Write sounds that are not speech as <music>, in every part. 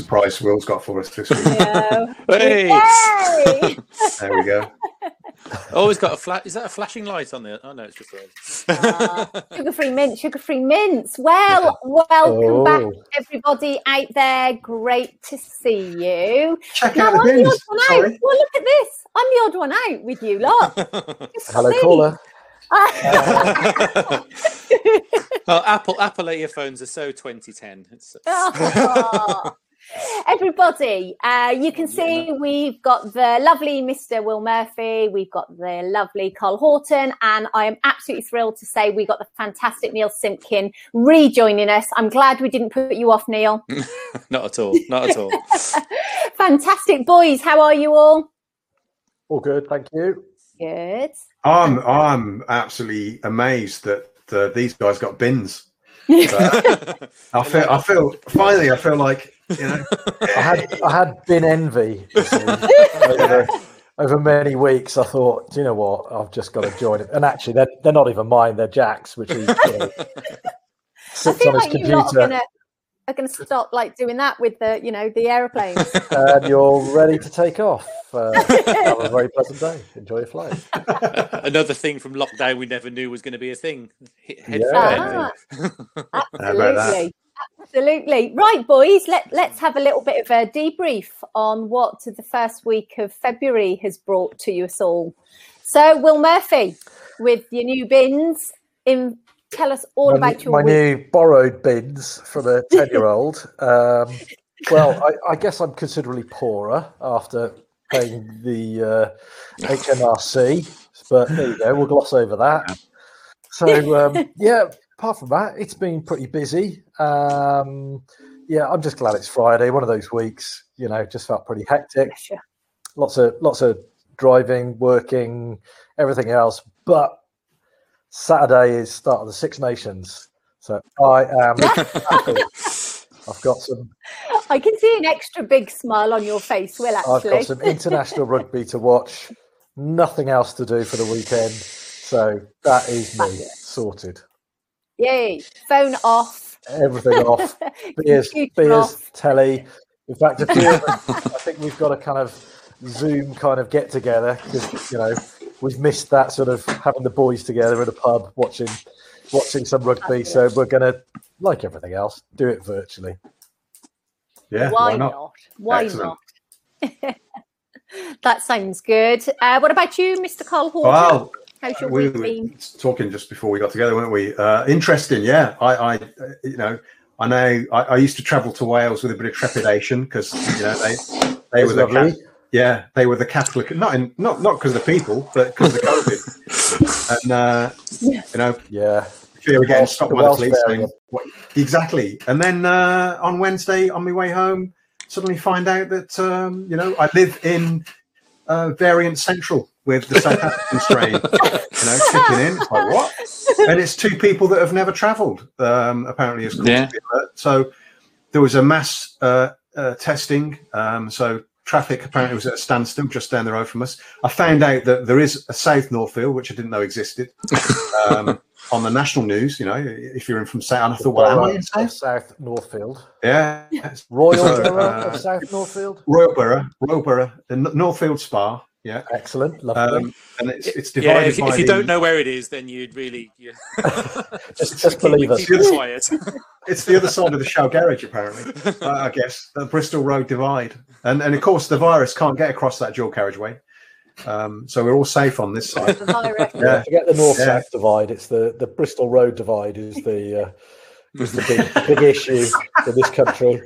wonder what surprise Will's got for us this week. Yeah. <laughs> Hey, Yay! <laughs> there we go. <laughs> oh, it's got a flat. Is that a flashing light on there? Oh no, it's just red. Ah, sugar-free mints, sugar-free mints. Well, welcome back, Oh. everybody out there. Great to see you. Check Now out the I'm the bins. odd one out. Well, look at this. I'm the odd one out with you lot. Hello, see. caller. oh, Apple Apple earphones are so 2010. It's, Oh. Everybody, uh, you can see we've got the lovely Mr. Will Murphy, we've got the lovely Carl Horton, and I am absolutely thrilled to say we got the fantastic Neil Simpkin rejoining us. I'm glad we didn't put you off, Neil. <laughs> not at all. Not at all. <laughs> Fantastic boys, how are you all? All good, thank you. Good. I'm I'm absolutely amazed that uh, these guys got bins. <laughs> I feel I feel finally I feel like you know I had I had bin envy see, over, over many weeks. I thought, do you know what? I've just got to join it. And actually, they're, they're not even mine. They're Jack's, which is you know, I sits feel on his like you lot are computer. gonna are gonna stop like doing that with the you know the aeroplanes. <laughs> And you're ready to take off. Uh, have a very pleasant day. Enjoy your flight. <laughs> Another thing from lockdown we never knew was going to be a thing. He- Head Yeah. for Ah, <laughs> How about that? absolutely. Absolutely. Right, boys, let, let's have a little bit of a debrief on what the first week of February has brought to you all. So, Will Murphy, with your new bins, in, tell us all my, about your my week. new borrowed bins from a <laughs> 10 year old. Um, well, I, I guess I'm considerably poorer after paying the uh, HMRC, but there you go, we'll gloss over that. So, um, yeah, apart from that, it's been pretty busy. Um, yeah, I'm just glad it's Friday, one of those weeks, you know, just felt pretty hectic lots of lots of driving, working, everything else. But Saturday is start of the Six Nations, so I am. <laughs> I've got some. I can see an extra big smile on your face, Will, Actually, I've got some international rugby to watch. Nothing else to do for the weekend, so that is me sorted. Yay. Phone off. Everything off. <laughs> Beers, beers, off. telly. In fact, a few of us, I <laughs> think we've got a kind of Zoom kind of get together because you know we've missed that sort of having the boys together in a pub watching watching some rugby. So we're gonna, like everything else, do it virtually. yeah Why, why not? not? Why Excellent. not? <laughs> that sounds good. Uh, what about you, Mr. Carl Horton? Well, How's your we week were been? talking just before we got together, weren't we? Uh, interesting, yeah. I, I, uh, you know, I know. I, I used to travel to Wales with a bit of trepidation because you know they they were That's the lovely. cap- yeah they were the capital. of- Not in, not not because of the people, but because of the COVID. <laughs> and uh, Yeah. you know, Yeah, fear of getting Welsh- stopped the by the police. saying, variant. what, exactly. And then uh, on Wednesday, on my way home, suddenly find out that um, you know I live in uh, variant central with the South African strain. you know, kicking in. It's like what? And it's two people that have never travelled. Um, apparently, as Yeah. So there was a mass uh, uh, testing. Um, so traffic apparently was at a standstill just down the road from us. I found out that there is a South Northfield, which I didn't know existed, um, <laughs> on the national news. You know, if you're in from South, and I thought, well, am I in South? South Northfield, Yeah, Royal Borough uh, of South Northfield. Royal Borough, Royal Borough, the N- Northfield Spa. Yeah, Excellent, lovely. um, and it's it's Yeah, divided if, by if you the- don't know where it is, then you'd really yeah. <laughs> <laughs> just, just believe us. keep it quiet. <laughs> It's the other side of the Shell garage, apparently. uh, I guess the Bristol Road Divide, and and of course the virus can't get across that dual carriageway, um, so we're all safe on this side. Yeah. Forget the north Yeah. south divide. It's the, the Bristol Road divide is the uh, is the big big issue in this country.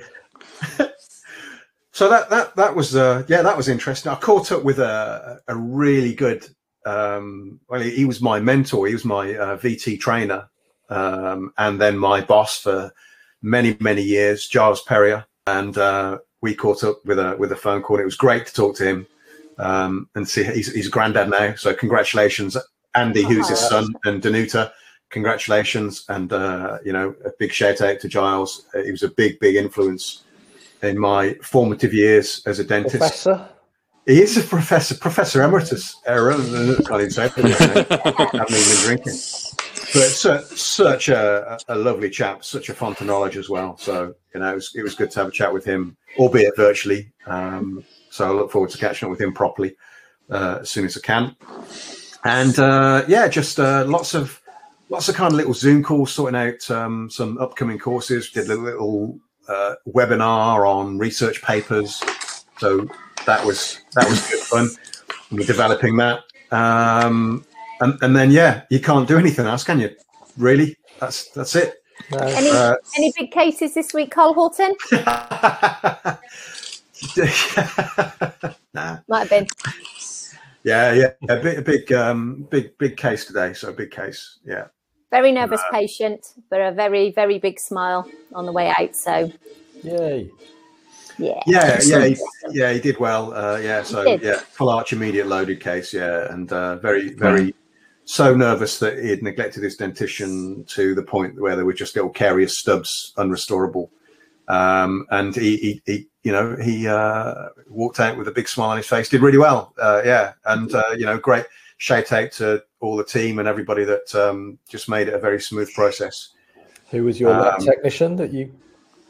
So that that that was uh, yeah that was interesting. I caught up with a a really good. Um, well, he, he was my mentor. He was my uh, VT trainer, um, and then my boss for many many years, Giles Perrier. And uh, we caught up with a with a phone call. It was great to talk to him um, and see he's he's a granddad now. So congratulations, Andy, who's his son, and Danuta. Congratulations, and uh, you know a big shout out to Giles. He was a big big influence in my formative years as a dentist. Professor, He is a professor, professor emeritus. Uh, than- can't even say it, you know, haven't even drinking. but su- such a, a lovely chap, such a font of knowledge as well. So you know, it was, it was good to have a chat with him, albeit virtually. Um, so I look forward to catching up with him properly uh, as soon as I can. And uh, yeah, just uh, lots of lots of kind of little Zoom calls, sorting out um, some upcoming courses. Did a little uh, webinar on research papers, so that was that was good fun. We're developing that, um, and and then yeah, you can't do anything else, can you? Really, that's that's it. No. Any Uh, any big cases this week, Carl Horton? <laughs> nah. Might have been. Yeah, yeah, a big, a big, um, big, big case today. So a big case. Yeah, Very nervous patient, but a very, very big smile on the way out. So, Yay. yeah. yeah, yeah, he, yeah. He did well. Uh, yeah, so yeah, full arch immediate loaded case. Yeah, and uh, very, very so nervous that he had neglected his dentition to the point where there were just little carious stubs, unrestorable. Um, and he, he, he, you know, he uh, walked out with a big smile on his face. Did really well. Uh, yeah, and uh, you know, great shout out to all the team and everybody that um, just made it a very smooth process. Who was your Um, technician that you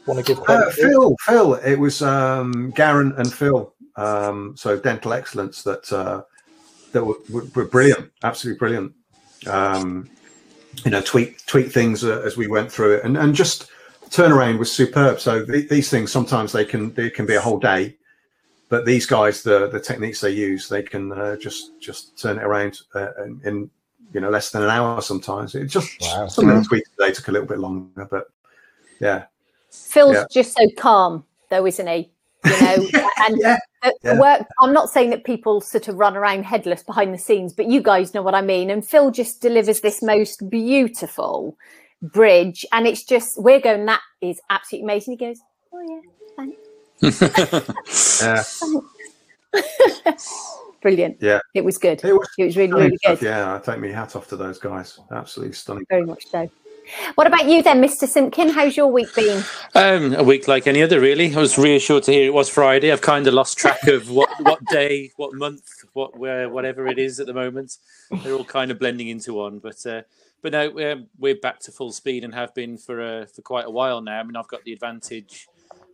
want to give Uh, credit to? Phil, Phil, it was um, Garen and Phil. Um, so dental excellence that uh, that were, were, were brilliant, absolutely brilliant. Um, you know, tweak tweak things uh, as we went through it, and and just turnaround was superb. So th- these things sometimes they can they can be a whole day, but these guys the the techniques they use they can uh, just just turn it around uh, in, in you know less than an hour sometimes. It just Wow. some of the tweaks today took a little bit longer, but yeah. Phil's Yeah. just so calm, though, isn't he? You know, <laughs> and Yeah, the, the yeah. work. I'm not saying that people sort of run around headless behind the scenes, but you guys know what I mean. And Phil just delivers this most beautiful bridge, and it's just we're going. That is absolutely amazing. He goes, "Oh yeah, thanks." Yeah. Brilliant. Yeah. it was good. It was It was really, really good. Yeah, I take my hat off to those guys. Absolutely stunning. Very much so. What about you then, Mr. Simpkin? How's your week been? Um, a week like any other, really. I was reassured to hear it was Friday. I've kind of lost track of what, what day, what month, what where, whatever it is at the moment. They're all kind of blending into one. But uh, but no, we're, we're back to full speed and have been for uh, for quite a while now. I mean, I've got the advantage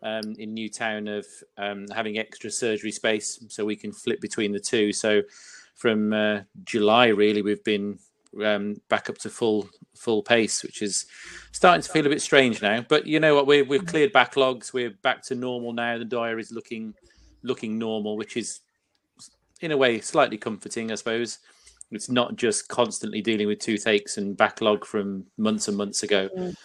um, in Newtown of um, having extra surgery space, so we can flip between the two. So from uh, July, really, we've been um, back up to full full pace, which is starting to feel a bit strange now. But you know what? We've we've cleared backlogs. We're back to normal now. The diary is looking looking normal, which is in a way slightly comforting, I suppose. It's not just constantly dealing with toothaches and backlog from months and months ago. Mm.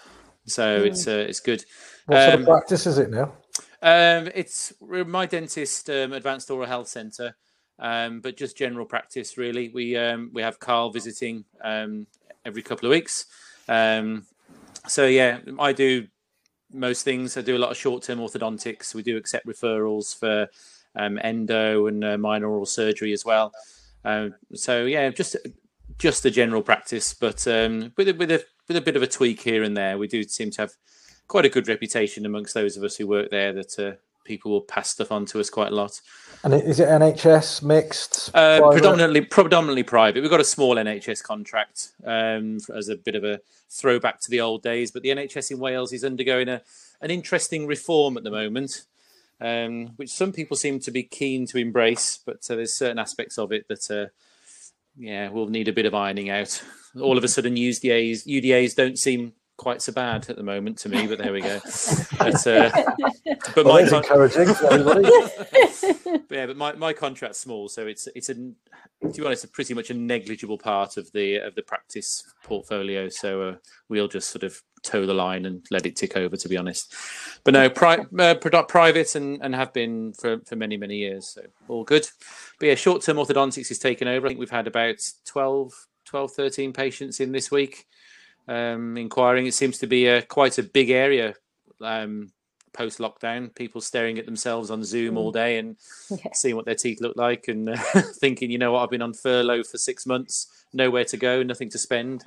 So Mm. it's uh, it's good. What sort um, of practice is it now? Um, it's my dentist, um, Advanced Oral Health Centre, um, but just general practice really. We um, we have Carl visiting um, every couple of weeks. Um, so yeah, I do most things. I do a lot of short-term orthodontics. We do accept referrals for um, endo and uh, minor oral surgery as well. Um, so yeah, just just the general practice, but um, with a, with a with a bit of a tweak here and there. We do seem to have quite a good reputation amongst those of us who work there that uh, people will pass stuff on to us quite a lot. And is it NHS mixed? Uh, predominantly, predominantly private. We've got a small NHS contract um, as a bit of a throwback to the old days, but the NHS in Wales is undergoing a, an interesting reform at the moment, um, which some people seem to be keen to embrace. But uh, there's certain aspects of it that, uh, yeah, we'll need a bit of ironing out. All of a sudden, UDAs UDAs don't seem quite so bad at the moment to me, but there we go. <laughs> But, uh, <laughs> but Well, my con- encouraging for everybody. <laughs> yeah, but my, my contract's small, so it's it's a to be honest, a pretty much a negligible part of the of the practice portfolio. So uh, we'll just sort of toe the line and let it tick over. To be honest, but no, pri- uh, produ- private and, and have been for, for many many years. So all good. But yeah, short term orthodontics is taken over. I think we've had about 12, 12 13 patients in this week um, inquiring. It seems to be a quite a big area. Um, post lockdown people staring at themselves on zoom all day and Yeah. seeing what their teeth look like and uh, <laughs> thinking, you know what, I've been on furlough for six months, nowhere to go, nothing to spend.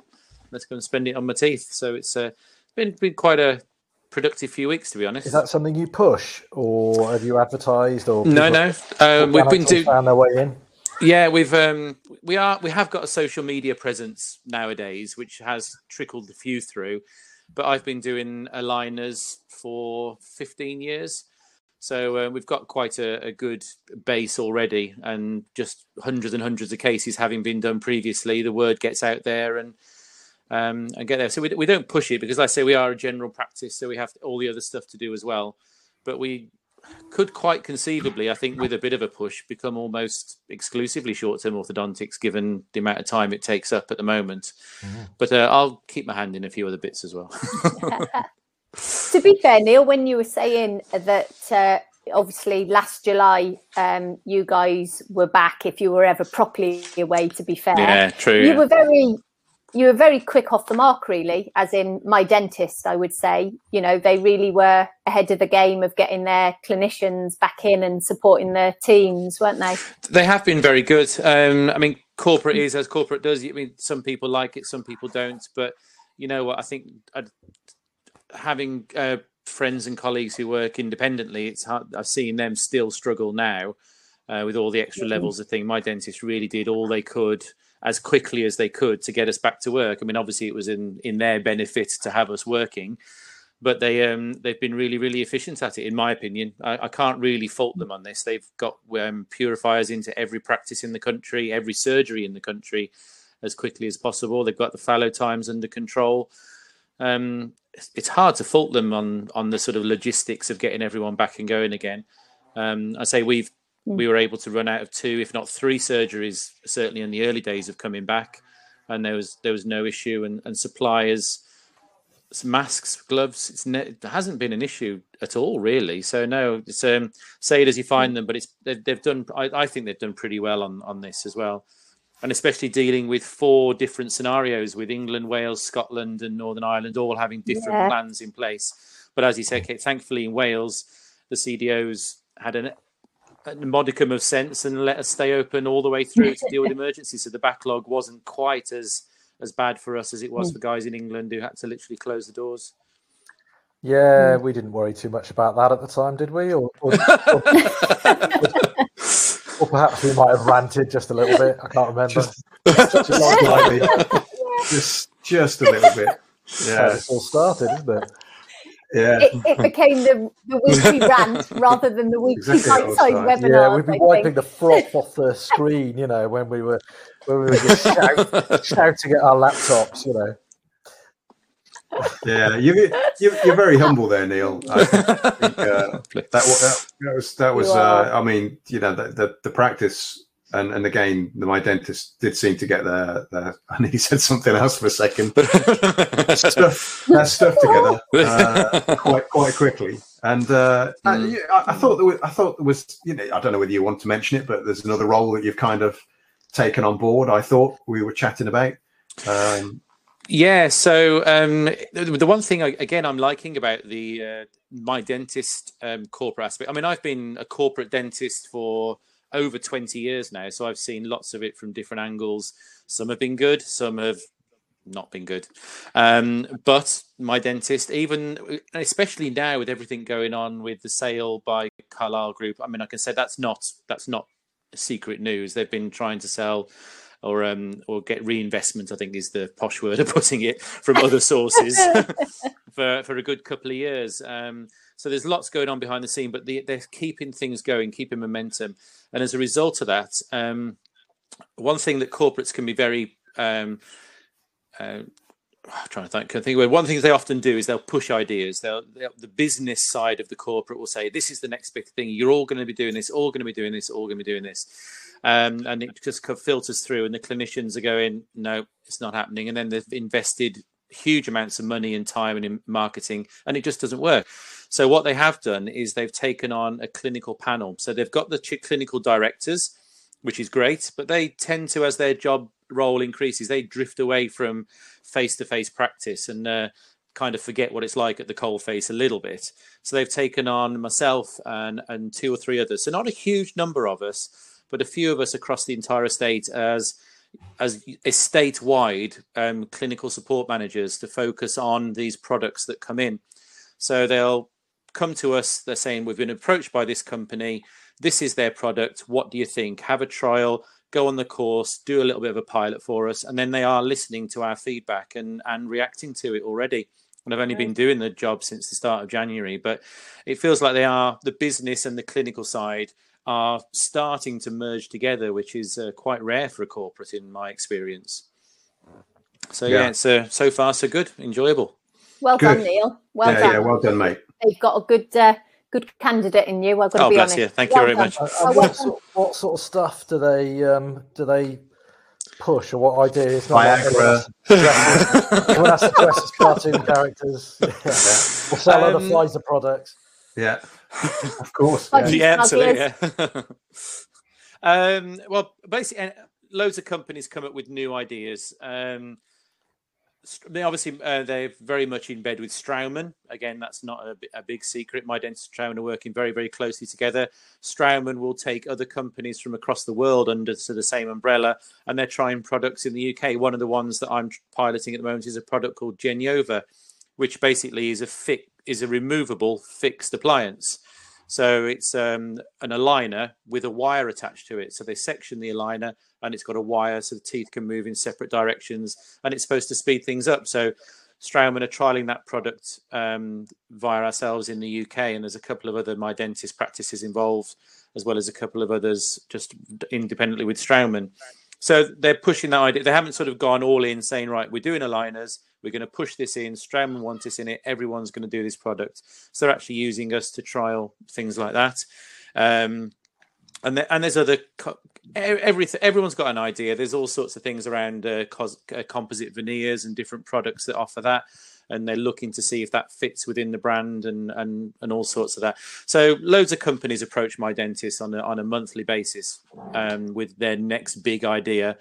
Let's go and spend it on my teeth. So it's uh, been been quite a productive few weeks, to be honest. Is that something you push, or have you advertised? Or no, no. Um, we've been organically doing found their way in. Yeah, we've um, we are we have got a social media presence nowadays, which has trickled a few through. But I've been doing aligners for 15 years, so uh, we've got quite a, a, good base already, and just hundreds and hundreds of cases having been done previously, the word gets out there and um, and get there. So we, we don't push it because, like I say, we are a general practice, so we have all the other stuff to do as well. But we could quite conceivably, I think, with a bit of a push, become almost exclusively short-term orthodontics, given the amount of time it takes up at the moment. Mm. But uh, I'll keep my hand in a few other bits as well. <laughs> <laughs> to be fair, Neil, when you were saying that uh, obviously last July um, you guys were back, if you were ever properly away, to be fair, yeah, true. You yeah. were very you were very quick off the mark, really, as in my dentist, I would say. You know, they really were ahead of the game of getting their clinicians back in and supporting their teams, weren't they? They have been very good. Um, I mean, corporate is as corporate does. I mean, some people like it, some people don't. But you know what? I think I'd, having uh, friends and colleagues who work independently, it's hard. I've seen them still struggle now uh, with all the extra mm-hmm. levels of thing. My dentist really did all they could as quickly as they could to get us back to work. I mean, obviously it was in in their benefit to have us working, but they um they've been really really efficient at it, in my opinion. I, I can't really fault them on this. They've got um, purifiers into every practice in the country, every surgery in the country, as quickly as possible. They've got the fallow times under control. Um, it's hard to fault them on on the sort of logistics of getting everyone back and going again. Um, I say we've. We were able to run out of two, if not three surgeries, certainly in the early days of coming back, and there was there was no issue. And, and suppliers, masks, gloves, it's ne- it hasn't been an issue at all, really. So no, it's um, say it as you find hmm. them, but it's they've, they've done. I, I think they've done pretty well on on this as well, and especially dealing with four different scenarios with England, Wales, Scotland, and Northern Ireland all having different yeah. plans in place. But as you said, Kate, thankfully in Wales, the CDOs had an a modicum of sense and let us stay open all the way through to deal with <laughs> emergencies. So the backlog wasn't quite as as bad for us as it was mm. for guys in England who had to literally close the doors. Yeah, mm. we didn't worry too much about that at the time, did we? Or, or, <laughs> or, or perhaps we might have ranted just a little bit. I can't remember. Just, <laughs> just, just a little bit. Yeah, it all started, isn't it? Yeah. It, it, <laughs> became the, the weekly rant <laughs> rather than the weekly exactly bite-sized webinar. Yeah, we'd be wiping the froth off the screen, you know, when we were when we were just <laughs> shout, shouting at our laptops, you know. Yeah, you, you, you're very humble there, Neil. I think, uh, that, that, that was that was. Uh, I mean, you know, the, the, the practice and and again, my dentist did seem to get the, the <laughs> and he said something else for a second. <laughs> stuff that stuff together <laughs> uh, quite quite quickly. And uh, mm. I, I, thought there was, I thought there was, you know, I don't know whether you want to mention it, but there's another role that you've kind of taken on board. I thought we were chatting about. Um, yeah. So um, the one thing I, again I'm liking about the uh, my dentist um, corporate aspect. I mean, I've been a corporate dentist for over 20 years now. So I've seen lots of it from different angles. Some have been good, some have not been good. Um, but my dentist, even especially now with everything going on with the sale by Carlyle Group, I mean, I can say that's not that's not secret news. They've been trying to sell or um, or get reinvestment. I think is the posh word of putting it from other sources <laughs> <laughs> for for a good couple of years. Um, so there's lots going on behind the scene, but the, they're keeping things going, keeping momentum, and as a result of that, um, one thing that corporates can be very um, uh, I'm trying to think. Can think. One thing they often do is they'll push ideas. They'll, they'll, the business side of the corporate will say, "This is the next big thing. You're all going to be doing this. All going to be doing this. All going to be doing this," um, and it just filters through. And the clinicians are going, "No, it's not happening." And then they've invested huge amounts of money and time and in marketing, and it just doesn't work. So what they have done is they've taken on a clinical panel. So they've got the clinical directors, which is great, but they tend to, as their job role increases, they drift away from face-to-face practice and uh, kind of forget what it's like at the cold face a little bit. So they've taken on myself and and two or three others. So not a huge number of us, but a few of us across the entire estate as as estate wide um, clinical support managers to focus on these products that come in. So they'll come to us. They're saying, We've been approached by this company. This is their product. What do you think? Have a trial, go on the course, do a little bit of a pilot for us, and then they are listening to our feedback and and reacting to it already. And I've only been doing the job since the start of January, but it feels like they are the business and the clinical side are starting to merge together, which is uh, quite rare for a corporate in my experience. So yeah, Yeah. it's uh, so far so good, enjoyable. Well Good. done, Neil. Well yeah, done. yeah, well done, mate. You've got a good uh, good candidate in you. I've got to Oh, be bless honest. you. Thank you Well very done. much. And, and well what, sort, what sort of stuff do they um, do they push, or what ideas? Not like Viagra. Everyone has to dress as cartoon characters. <laughs> Yeah. Or sell other Um, Pfizer products. Yeah, <laughs> of course. Like Yeah. yeah, absolutely. Yeah. <laughs> um, well, basically, uh, loads of companies come up with new ideas. Um, st- they obviously uh, they're very much in bed with Straumann. Again, that's not a, a big secret. My dentist and Straumann are working very, very closely together. Straumann will take other companies from across the world under to the same umbrella, and they're trying products in the UK. One of the ones that I'm piloting at the moment is a product called Genova, which basically is a fi- is a removable fixed appliance. So it's um, an aligner with a wire attached to it. So they section the aligner and it's got a wire so the teeth can move in separate directions and it's supposed to speed things up. So Straumann are trialing that product um, via ourselves in the UK and there's a couple of other My Dentist practices involved as well as a couple of others just independently with Straumann. So they're pushing that idea. They haven't sort of gone all in saying, right, we're doing aligners, we're going to push this in. Straumann wants this in it. Everyone's going to do this product. So they're actually using us to trial things like that. Um, and there, and there's other everything. Everyone's got an idea. There's all sorts of things around uh, cos, uh, composite veneers and different products that offer that. And they're looking to see if that fits within the brand and and and all sorts of that. So loads of companies approach my dentist on a on a monthly basis um, with their next big idea.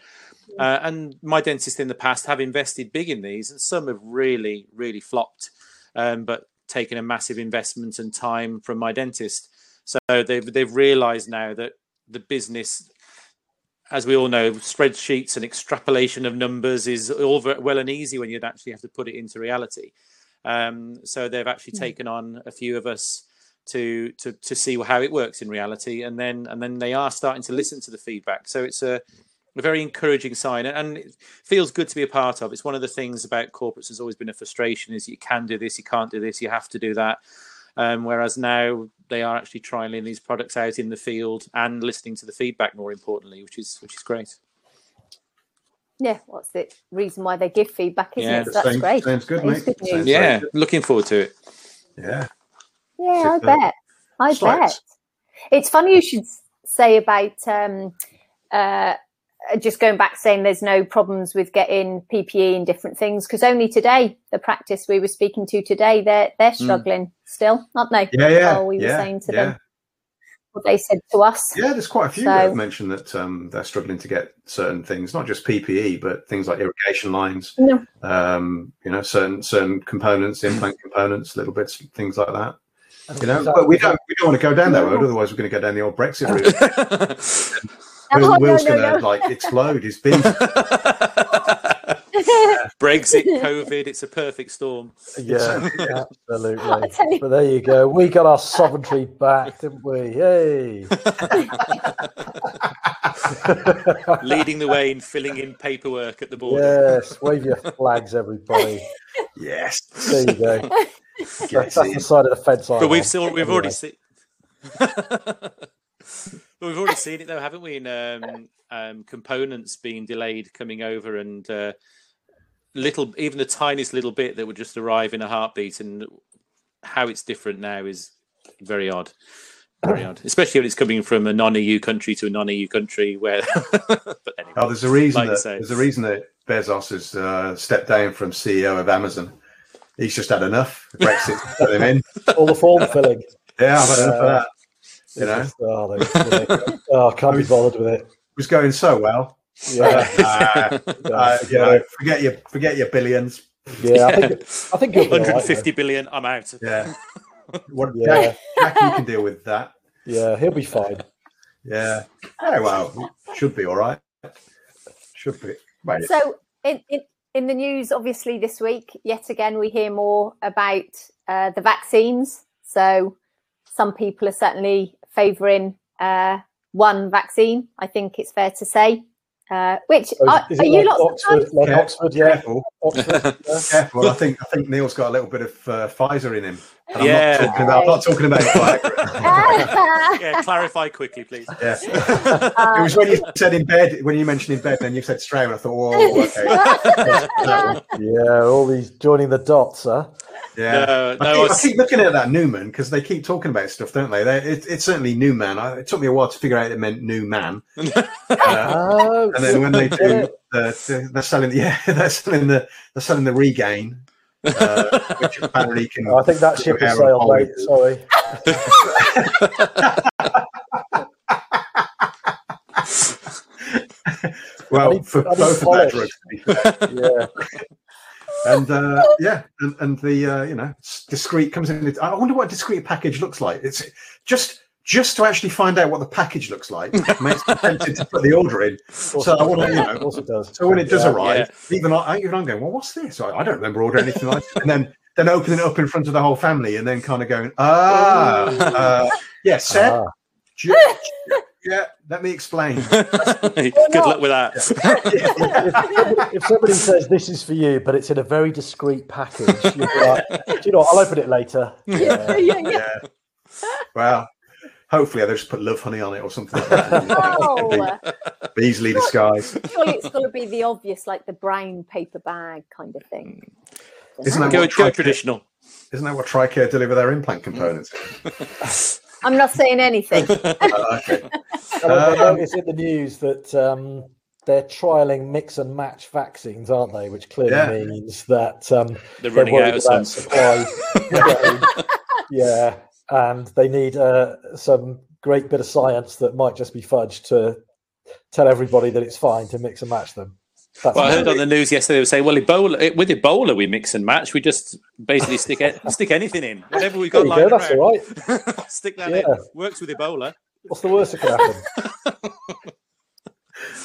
Uh, and my dentists in the past have invested big in these, and some have really, really flopped, um, but taken a massive investment and time from my dentist. So they've they've realised now that the business, as we all know, spreadsheets and extrapolation of numbers is all very well and easy when you'd actually have to put it into reality. Um, so they've actually taken on a few of us to to to see how it works in reality, and then and then they are starting to listen to the feedback. So it's a a very encouraging sign and it feels good to be a part of it's one of the things about corporates has always been a frustration is you can do this you can't do this you have to do that um, whereas now they are actually trialing these products out in the field and listening to the feedback more importantly which is which is great Yeah, what's the reason why they give feedback, isn't Yeah, it? So that's Sounds- great. Sounds good, That is mate. good. Sounds yeah very looking forward to it good. Yeah. Yeah, I bet. I Slides. bet. It's funny you should say about um, uh, just going back saying there's no problems with getting PPE and different things because only today the practice we were speaking to today they're they're struggling still, aren't they? Yeah, yeah. Oh, we were yeah, saying to yeah. them what they said to us. Yeah, there's quite a few So- that have mentioned that um, they're struggling to get certain things, not just PPE, but things like irrigation lines, No. um, you know, certain certain components, implant components, little bits, things like that. You know, but we don't we don't want to go down that road. Otherwise, we're going to go down the old Brexit route. <laughs> Oh, Will, no, Will's no, going to no. like explode his bin. <laughs> Brexit, <laughs> COVID, it's a perfect storm. Yeah, <laughs> absolutely. I tell you. But there you go. We got our sovereignty back, didn't we? Hey. Leading the way in filling in paperwork at the border. yes, wave your flags, everybody. yes. There you go. Get That's, that's the side of the fence. I'm but we've still we've already seen but we've already seen it though haven't we in um, um, components being delayed coming over and uh, little even the tiniest little bit that would just arrive in a heartbeat and how it's different now is very odd very odd especially when it's coming from a non-eu country to a non-eu country where <laughs> but anyway Oh, there's a reason Like that say. there's a reason that Bezos has uh, stepped down from CEO of Amazon. He's just had enough. Brexit put him in. <laughs> all the form filling. Yeah, I've had enough of Uh, that. You know, just- oh, they- <laughs> oh, I can't be bothered with it. it was going so well. Yeah, Uh, <laughs> yeah, uh, you forget know, forget your forget your billions. yeah. I think, I think you'll be all right, 150 billion i'm out Yeah. <laughs> What, Yeah. Jack, Jack, you can deal with that. Yeah, he'll be fine. Yeah. Oh well, should be all right. Should be. Right. So in, in in the news, obviously this week, yet again, we hear more about uh, the vaccines. So some people are certainly favouring uh, one vaccine. I think it's fair to say. Uh, which So are, are you like lots Oxford, of like Care- Oxford, yeah. Careful, Oxford, yeah. <laughs> careful. I think I think Neil's got a little bit of uh, Pfizer in him. And Yeah. I'm not talking about. I'm not talking about Viagra. yeah, clarify quickly, please. Yeah. <laughs> it was when you said in bed, when you mentioned in bed, then you said straight. And I thought, whoa, okay. <laughs> Yeah, all these joining the dots, huh? Yeah. No, I, no, keep, I it's- keep looking at that Numan because they keep talking about stuff, don't they? they it, it's certainly new man. I, it took me a while to figure out it meant new man. <laughs> Uh, Oh, and then when they get do, it. the, they're selling, yeah, they're selling the they're selling the Regaine, uh, which apparently can. I think that ship has sailed, mate. Sorry. <laughs> Well, need- for both of their polish. drugs, to be <laughs> fair. Yeah. and uh, yeah, and, and the uh, you know discreet comes in. I wonder what a discreet package looks like. It's just just to actually find out what the package looks like <laughs> makes me tempted to put the order in. So I want to, you Of know, course it does. So when it does Yeah. arrive, even I, even I'm going, well, what's this? I, I don't remember ordering anything like this. And then then opening it up in front of the whole family, and then kind of going, ah, uh, yeah, Seb, Ah, j- yeah, let me explain. <laughs> <laughs> Good luck with that. if, if somebody says this is for you, but it's in a very discreet package, you'll like, do you know what? I'll open it later. yeah, yeah, yeah. yeah. Well, hopefully they'll just put Lovehoney on it or something like that. <laughs> Oh, <laughs> Be easily disguised. <laughs> surely it's got to be the obvious, like the brown paper bag kind of thing. Isn't that Go, what go Tricare, traditional. isn't that what Tricare deliver their implant components? I'm not saying anything. Uh, okay. And Um, noticed in the news that um, they're trialing mix and match vaccines, aren't they? Which clearly Yeah. means that um, They're they're running out of supply. chain. yeah, and they need uh, some great bit of science that might just be fudged to tell everybody that it's fine to mix and match them. That's Well, I heard on the news yesterday they were saying, well, Ebola with Ebola we mix and match. We just basically stick <laughs> stick anything in, whatever we there got lying go. That's around. all right. <laughs> stick that Yeah. in. Works with Ebola. What's the worst that could happen? <laughs>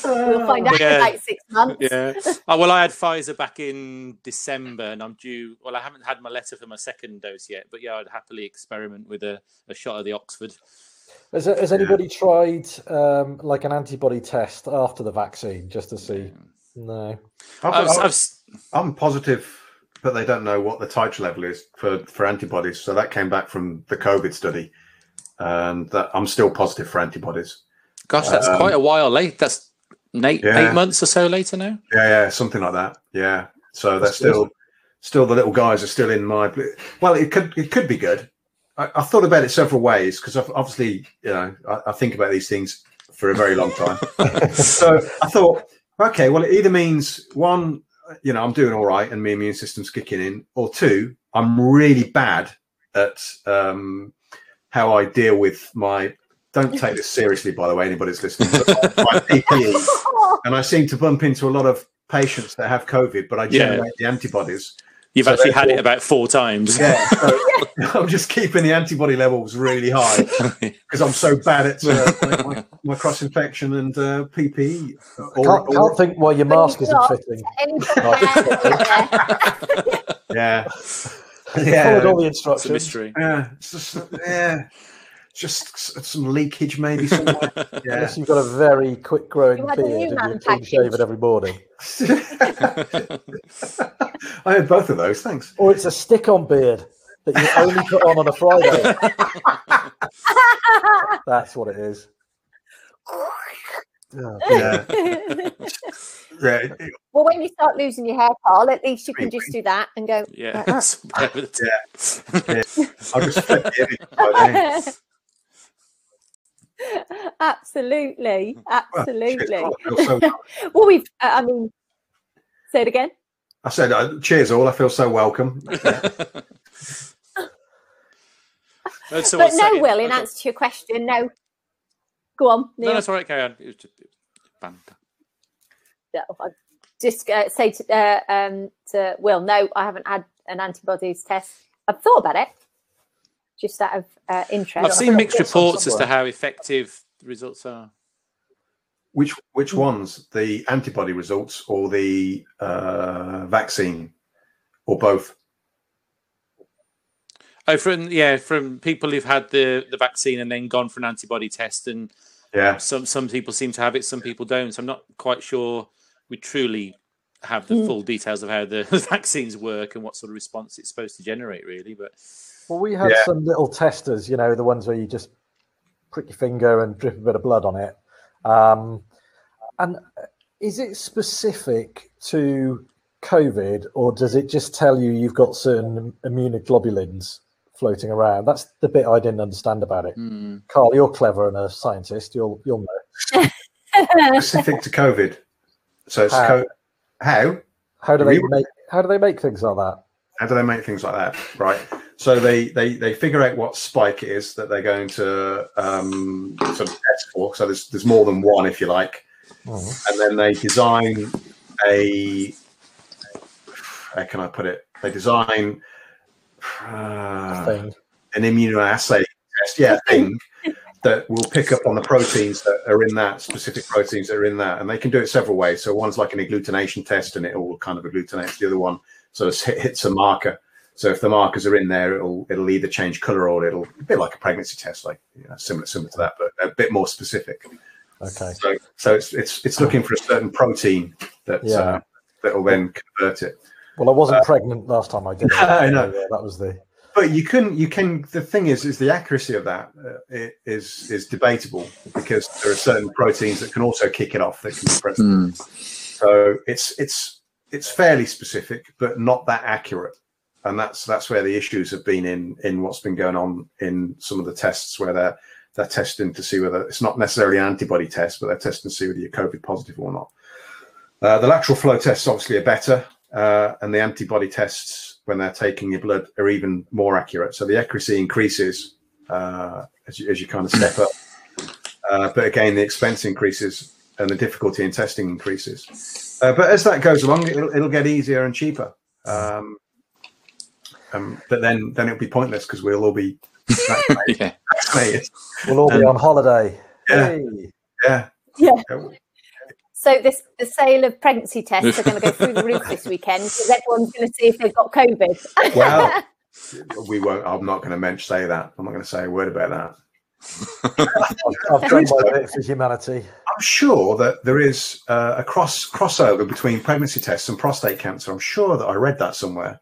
We'll find out Yeah. in about six months. Yeah. <laughs> oh, well, I had Pfizer back in December, and I'm due. Well, I haven't had my letter for my second dose yet, but yeah, I'd happily experiment with a, a shot of the Oxford. Has, has anybody tried um, like an antibody test after the vaccine just to see? No. I've- I've, I've- I've, I'm positive, but they don't know what the titer level is for, for antibodies. So that came back from the COVID study, and that I'm still positive for antibodies. gosh, that's Um, quite a while late. That's eight, Yeah. eight months or so later now. Yeah, yeah, something like that. Yeah. So they're That's good. still, still the little guys are still in my. Well, it could it could be good. I, I thought about it several ways because obviously, you know, I, I think about these things for a very long time. <laughs> so I thought, okay, well, it either means one, you know, I'm doing all right and my immune system's kicking in, or two, I'm really bad at um, how I deal with my. Don't take this seriously, by the way, anybody's listening. But my <laughs> PPE, and I seem to bump into a lot of patients that have COVID, but I Yeah. generate the antibodies. You've So actually had it about four times. Yeah, <laughs> so I'm just keeping the antibody levels really high <laughs> because I'm so bad at uh, my, my, my cross infection and uh, PPE. Or, Can't, or- can't think why your mask isn't fitting. Anybody- yeah, Followed all the It's a instructions. mystery. yeah, it's just, yeah, just some leakage maybe somewhere. <laughs> Yeah. Unless you've got a very quick growing You had a beard new and man you're clean package. shaven every morning. <laughs> I had both of those. Thanks. Or it's a stick on beard that you only put on on a Friday. <laughs> That's what it is. Oh, Yeah, yeah. well, when you start losing your hair, Carl, at least you can just do that and go. Yeah. like that. I'll just flip the image. Absolutely, <laughs> Well, absolutely. cheers, all. I feel so- <laughs> Well, we've. Uh, I mean, say it again. I said, uh, cheers all. I feel so welcome. <laughs> But no, second- Will, in okay. answer to your question, no. Go on, No, Neil. that's all right. Carry on. It was just banter. No, I just uh, say to, uh, um, to Will, no, I haven't had an antibodies test. I've thought about it, just out of uh, interest. I've seen mixed I've got some reports as to how effective the results are. Which which ones? The antibody results or the uh, vaccine, or both? Oh, from yeah, from people who've had the the vaccine and then gone for an antibody test, and Yeah. Some some people seem to have it, some people don't. So I'm not quite sure we truly have the Mm. full details of how <laughs> the vaccines work and what sort of response it's supposed to generate, really. But Well, we had Yeah. some little testers, you know, the ones where you just prick your finger and drip a bit of blood on it. Um, and is it specific to COVID, or does it just tell you you've got certain immunoglobulins floating around? That's the bit I didn't understand about it. hmm. Carl, you're clever and a scientist. You'll you'll know. <laughs> Specific to COVID. So it's How? co- how How do they make How do they make things like that? how do they make things like that right so they they they figure out what spike it is that they're going to um sort of test for. So there's there's more than one if you like. Mhm. and then they design a how can i put it? They design uh, an immunoassay test yeah thing <laughs> that will pick up on the proteins that are in that specific proteins that are in that. And they can do it several ways. So one's like an agglutination test and it all kind of agglutinates the other one. So it hits a marker so if the markers are in there it'll it'll either change color or it'll a bit like a pregnancy test like you know, similar similar to that but a bit more specific Okay. so so it's it's it's looking for a certain protein that Yeah. uh, that will then convert it Well, I wasn't pregnant last time I did <laughs> it. I know. yeah, that was the. But you can, you can. The thing is, is the accuracy of that uh, is is debatable because there are certain proteins that can also kick it off that can be present. So it's it's it's fairly specific, but not that accurate, and that's that's where the issues have been in in what's been going on in some of the tests where they're they're testing to see whether it's not necessarily an antibody test, but they're testing to see whether you're COVID positive or not. Uh, the lateral flow tests obviously are better, uh, and the antibody tests when they're taking your blood are even more accurate. So the accuracy increases uh, as you as you kind of step up. Uh, but again, the expense increases and the difficulty in testing increases. Uh, but as that goes along, it'll, it'll get easier and cheaper. Um, um, but then then it'll be pointless because we'll all be <laughs> vaccinated. yeah. We'll all be Um, on holiday. yeah. Hey. Yeah. Yeah. Yeah. So this the sale of pregnancy tests are going to go through the roof <laughs> this weekend because everyone's going to see if they've got COVID. <laughs> Well, we won't. I'm not going to mention say that. I'm not going to say a word about that. I've done my bit for humanity. I'm sure that there is uh, a cross crossover between pregnancy tests and prostate cancer. I'm sure that I read that somewhere.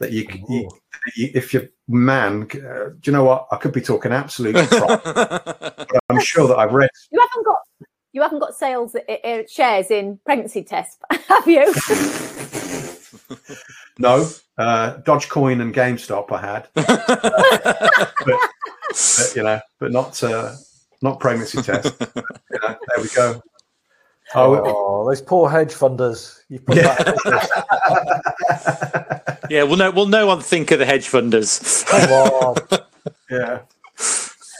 That you, you, you if you're man, uh, do you know what? I could be talking absolute <laughs> crap. but I'm sure that I've read. you haven't got you haven't got sales uh, uh, shares in pregnancy tests, <laughs> have you? <laughs> No, uh, Dogecoin and GameStop I had, but, you know, but not uh, not pregnancy tests. you know, there we go. Oh, Oh, those poor hedge funders. You put Yeah. that <laughs> yeah, we'll know. We'll know on think of the hedge funders. Come on. <laughs> yeah.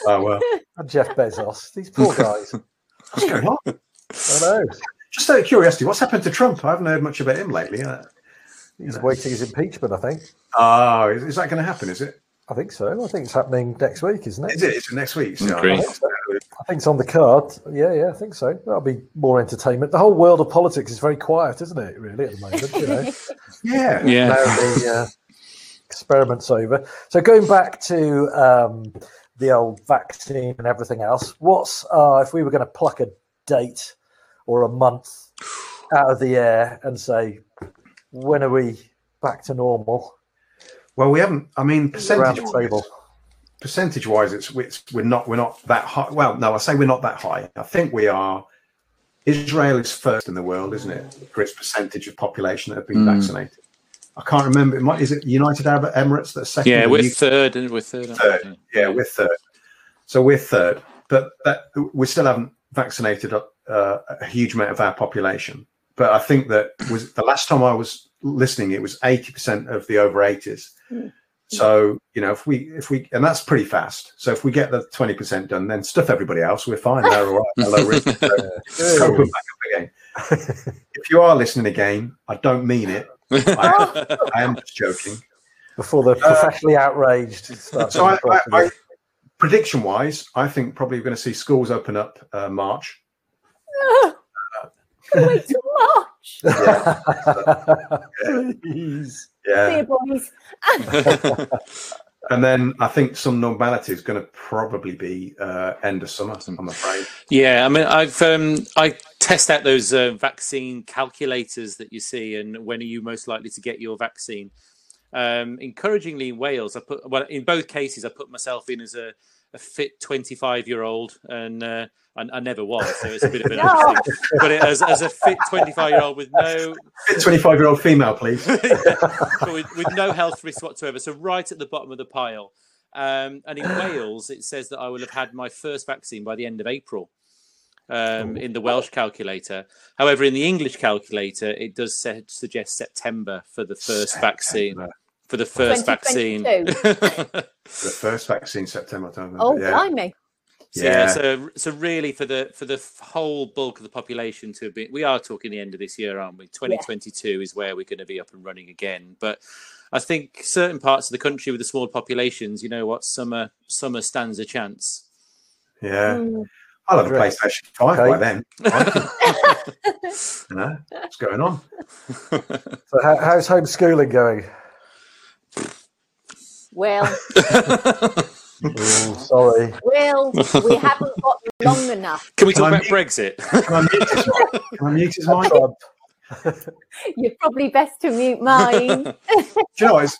Oh well. And Jeff Bezos. These poor guys. <laughs> What's going on? I know. Just out of curiosity, what's happened to Trump? I haven't heard much about him lately. Uh, He's waiting his impeachment, I think. Oh, is, is that going to happen? Is it? I think so. I think it's happening next week, isn't it? Is it? Is it next week? So, Great. I think it's on the card. Yeah, yeah, I think so. That'll be more entertainment. The whole world of politics is very quiet, isn't it? Really, at the moment. You know, yeah. Yeah. now the uh, experiment's over. So going back to um, the old vaccine and everything else, what's uh, if we were going to pluck a date or a month out of the air and say when are we back to normal Well, we haven't. I mean, percentage table? percentage wise, it's, it's we're not we're not that high. Well, no, I say we're not that high. I think we are. Israel is first in the world, isn't it, for its percentage of population that have been Mm. vaccinated? I can't remember. It might, is it United Arab Emirates that's second? yeah, we're the third, and we're third. aren't Third. Yeah, we're third. So we're third, but that, we still haven't vaccinated uh, a huge amount of our population. But I think that was the last time I was listening, it was eighty percent of the over eighties. Mm. So you know, if we if we and that's pretty fast. So if we get the twenty percent done, then stuff everybody else. We're fine. They're all right. They're low risk. So back up again. <laughs> if you are listening again, I don't mean it. I, <laughs> I am just joking. Before the professionally outraged start. So I, I, I, prediction wise, I think probably we're going to see schools open up uh, March. <laughs> Wait till March. Yeah, it. Please. See yeah. you, boys. <laughs> and then I think some normality is going to probably be uh, end of summer. I'm afraid. Yeah, I mean, I've um, I test out those uh, vaccine calculators that you see, and when are you most likely to get your vaccine? Um, encouragingly, in Wales, I put well in both cases, I put myself in as a, a fit 25 year old, and uh, I, I, never was, so it's a bit of an <laughs> No. But it, as, as a fit 25 year old with no 25 year old female, please. <laughs> but with, with no health risk whatsoever. So right at the bottom of the pile. Um, and in Wales, it says that I will have had my first vaccine by the end of April. Um, in the Welsh calculator. However, in the English calculator, it does se- suggest September for the first vaccine. September. For the first vaccine. <laughs> The first vaccine September. I don't remember. Oh, yeah. blimey. So, yeah. Yeah. So, so really, for the for the whole bulk of the population to be, we are talking the end of this year, aren't we? Twenty twenty two is where we're going to be up and running again. But I think certain parts of the country with the small populations, you know what, summer summer stands a chance. yeah. Mm. I'll have a Right. PlayStation 5 by then. <laughs> you know, what's going on? So how, how's homeschooling going? Well, Ooh, sorry. well, we haven't got long enough. Can we talk Can about mute- Brexit? Can I mute his mic? Can I mute his mic? You're probably best to mute mine. <laughs> <laughs> Do you know, it's,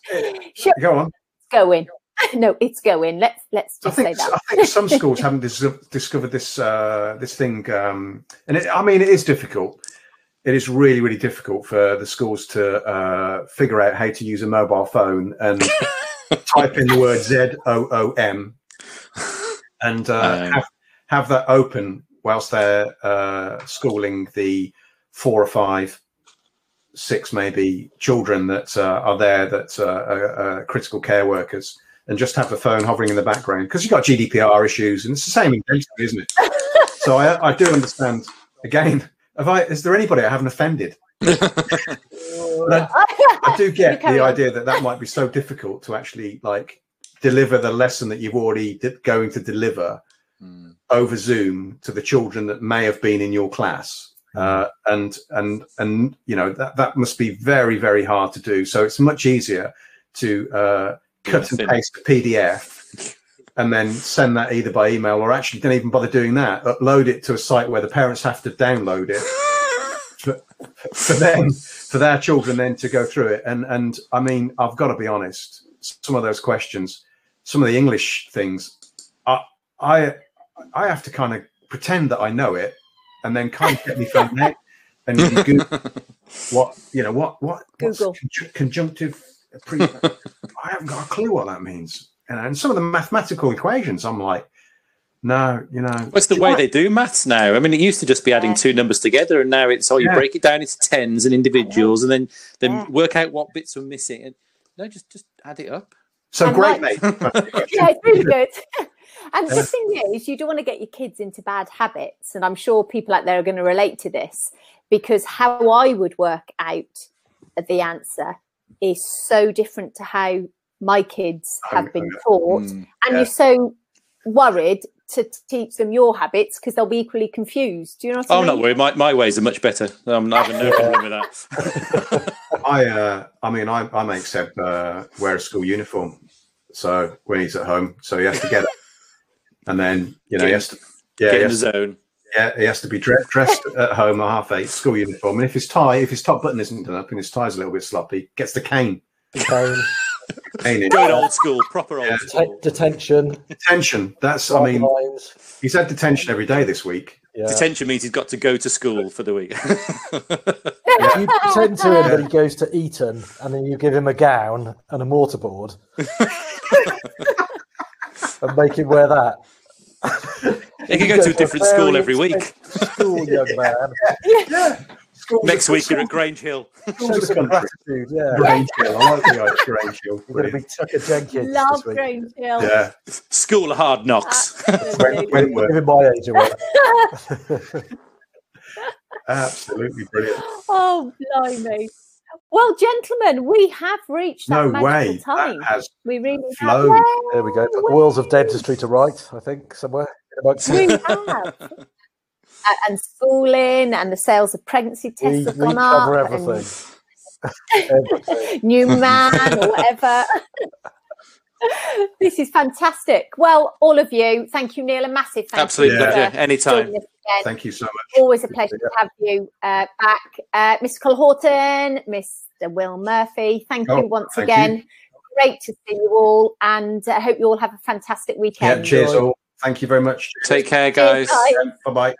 Sure. go on. going. <laughs> No, it's going. Let's let's I just say think that. I think some schools haven't dis- discovered this uh, this thing, um, and it, I mean it is difficult. It is really really difficult for the schools to uh, figure out how to use a mobile phone and type in the word Z O O M and uh, Um. have have that open whilst they're uh, schooling the four or five, six maybe children that uh, are there that uh, are, are critical care workers, and just have the phone hovering in the background because you've got GDPR issues, and it's the same in dentistry, isn't it? so I, I do understand. Again, have I? Is there anybody I haven't offended? <laughs> But I, <laughs> I do get carry the on. idea that that might be so difficult to actually like deliver the lesson that you've already di- going to deliver Mm. over Zoom to the children that may have been in your class. Uh, and and and you know that that must be very very hard to do. So it's much easier to uh, cut and paste a PDF and then send that either by email or actually don't even bother doing that. Upload it to a site where the parents have to download it <laughs> for, them for their children then to go through it. And and I mean I've got to be honest. Some of those questions, some of the English things, I I I have to kind of pretend that I know it, and then kind of get me phone out and Google <laughs> what you know what what Google. conju- conjunctive. Pre- I haven't got a clue what that means. Know, and some of the mathematical equations, I'm like, no, you know, What's the way know they do maths now? I mean, it used to just be adding Yeah. two numbers together, and now it's oh, you Yeah. break it down into tens and individuals, and then then Yeah. work out what bits are missing. And no, just just add it up. So And great, like- mate. <laughs> <laughs> yeah, it's really good. <laughs> And the thing is, you don't want to get your kids into bad habits. And I'm sure people out there are going to relate to this because how I would work out the answer is so different to how my kids have been taught. Mm. And Yeah. you're so worried to teach them your habits because they'll be equally confused. Do you know what I Oh, mean? not worry. My, my ways are much better. I'm having no <laughs> problem with that. <laughs> I, uh, I mean, I, I make Seb uh, wear a school uniform. So when he's at home, so he has to get it, and then you know he has to, yeah, Get in the has zone. yeah, he has to be dre- dressed at home at half eight, school uniform. And if his tie, if his top button isn't done up and his tie's a little bit sloppy, gets the cane. Cane, cane in. Going old school, proper old Yeah. te- school. detention. Detention. That's, I mean, lines. he's had detention every day this week. Yeah. Detention means he's got to go to school for the week. if You pretend to him that he goes to Eton, and then you give him a gown and a mortarboard, <laughs> and make him wear that. he can go to a different school every week. expensive School, young man. <laughs> Yeah. School- Next week you're at Grange Hill. <laughs> school Show the some country. gratitude. Yeah, Grange Hill. I like the idea, Grange Hill. you're going to be Tucker Jenkins Love this week. Grange Hill. Yeah. School of hard knocks. Absolutely. Wentworth. Give my age away. <laughs> Absolutely brilliant. oh, blimey. Well, gentlemen, we have reached that No magical way. time. That has we really flown. have. There we go. Put the wheels of dentistry to right, I think, somewhere. We have. A- and schooling and the sales of pregnancy tests We, have we gone cover up. everything. Everything. <laughs> Numan or whatever. this is fantastic. Well, all of you, thank you, Neil, a massive thank Absolute you. pleasure. for Anytime. joining us again. Thank you so much. Always a pleasure to have you uh, back. Uh, Mr. Cole Horton, Mr. Will Murphy, thank Oh, you once thank again. you. Great to see you all, and I hope you all have a fantastic Yeah, weekend. cheers all. Thank you very much. Take care, guys. guys. Bye bye.